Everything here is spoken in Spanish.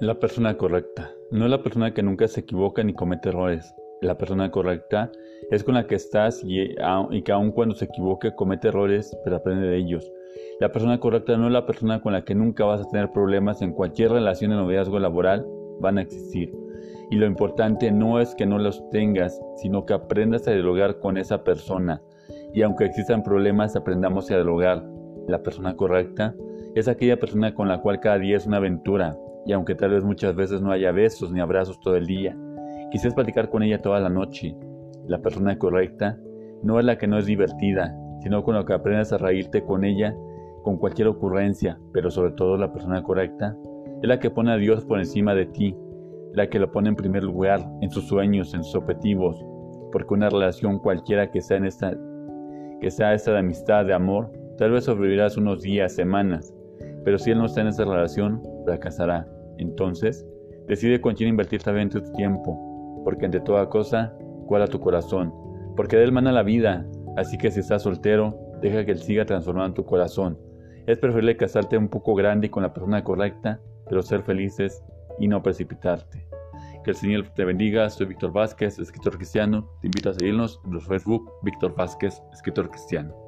La persona correcta. No es la persona que nunca se equivoca ni comete errores. La persona correcta es con la que estás y, que aun cuando se equivoque comete errores, pero aprende de ellos. La persona correcta no es la persona con la que nunca vas a tener problemas en cualquier relación de noviazgo laboral, van a existir. Y lo importante no es que no los tengas, sino que aprendas a dialogar con esa persona. Y aunque existan problemas, aprendamos a dialogar. La persona correcta es aquella persona con la cual cada día es una aventura, y aunque tal vez muchas veces no haya besos ni abrazos todo el día, quisieras platicar con ella toda la noche. La persona correcta no es la que no es divertida, sino con lo que aprendes a reírte con ella con cualquier ocurrencia, pero sobre todo la persona correcta es la que pone a Dios por encima de ti, la que lo pone en primer lugar en sus sueños, en sus objetivos, porque una relación cualquiera que sea esta que sea esta de amistad, de amor, tal vez sobrevivirás unos días, semanas, pero si él no está en esa relación, fracasará. Entonces, decide con quién invertir también tu tiempo, porque ante toda cosa, guarda tu corazón, porque de él mana la vida, así que si estás soltero, deja que él siga transformando tu corazón. Es preferible casarte un poco grande y con la persona correcta, pero ser felices y no precipitarte. Que el Señor te bendiga. Soy Víctor Vázquez, escritor cristiano. Te invito a seguirnos en los Facebook Víctor Vázquez, escritor cristiano.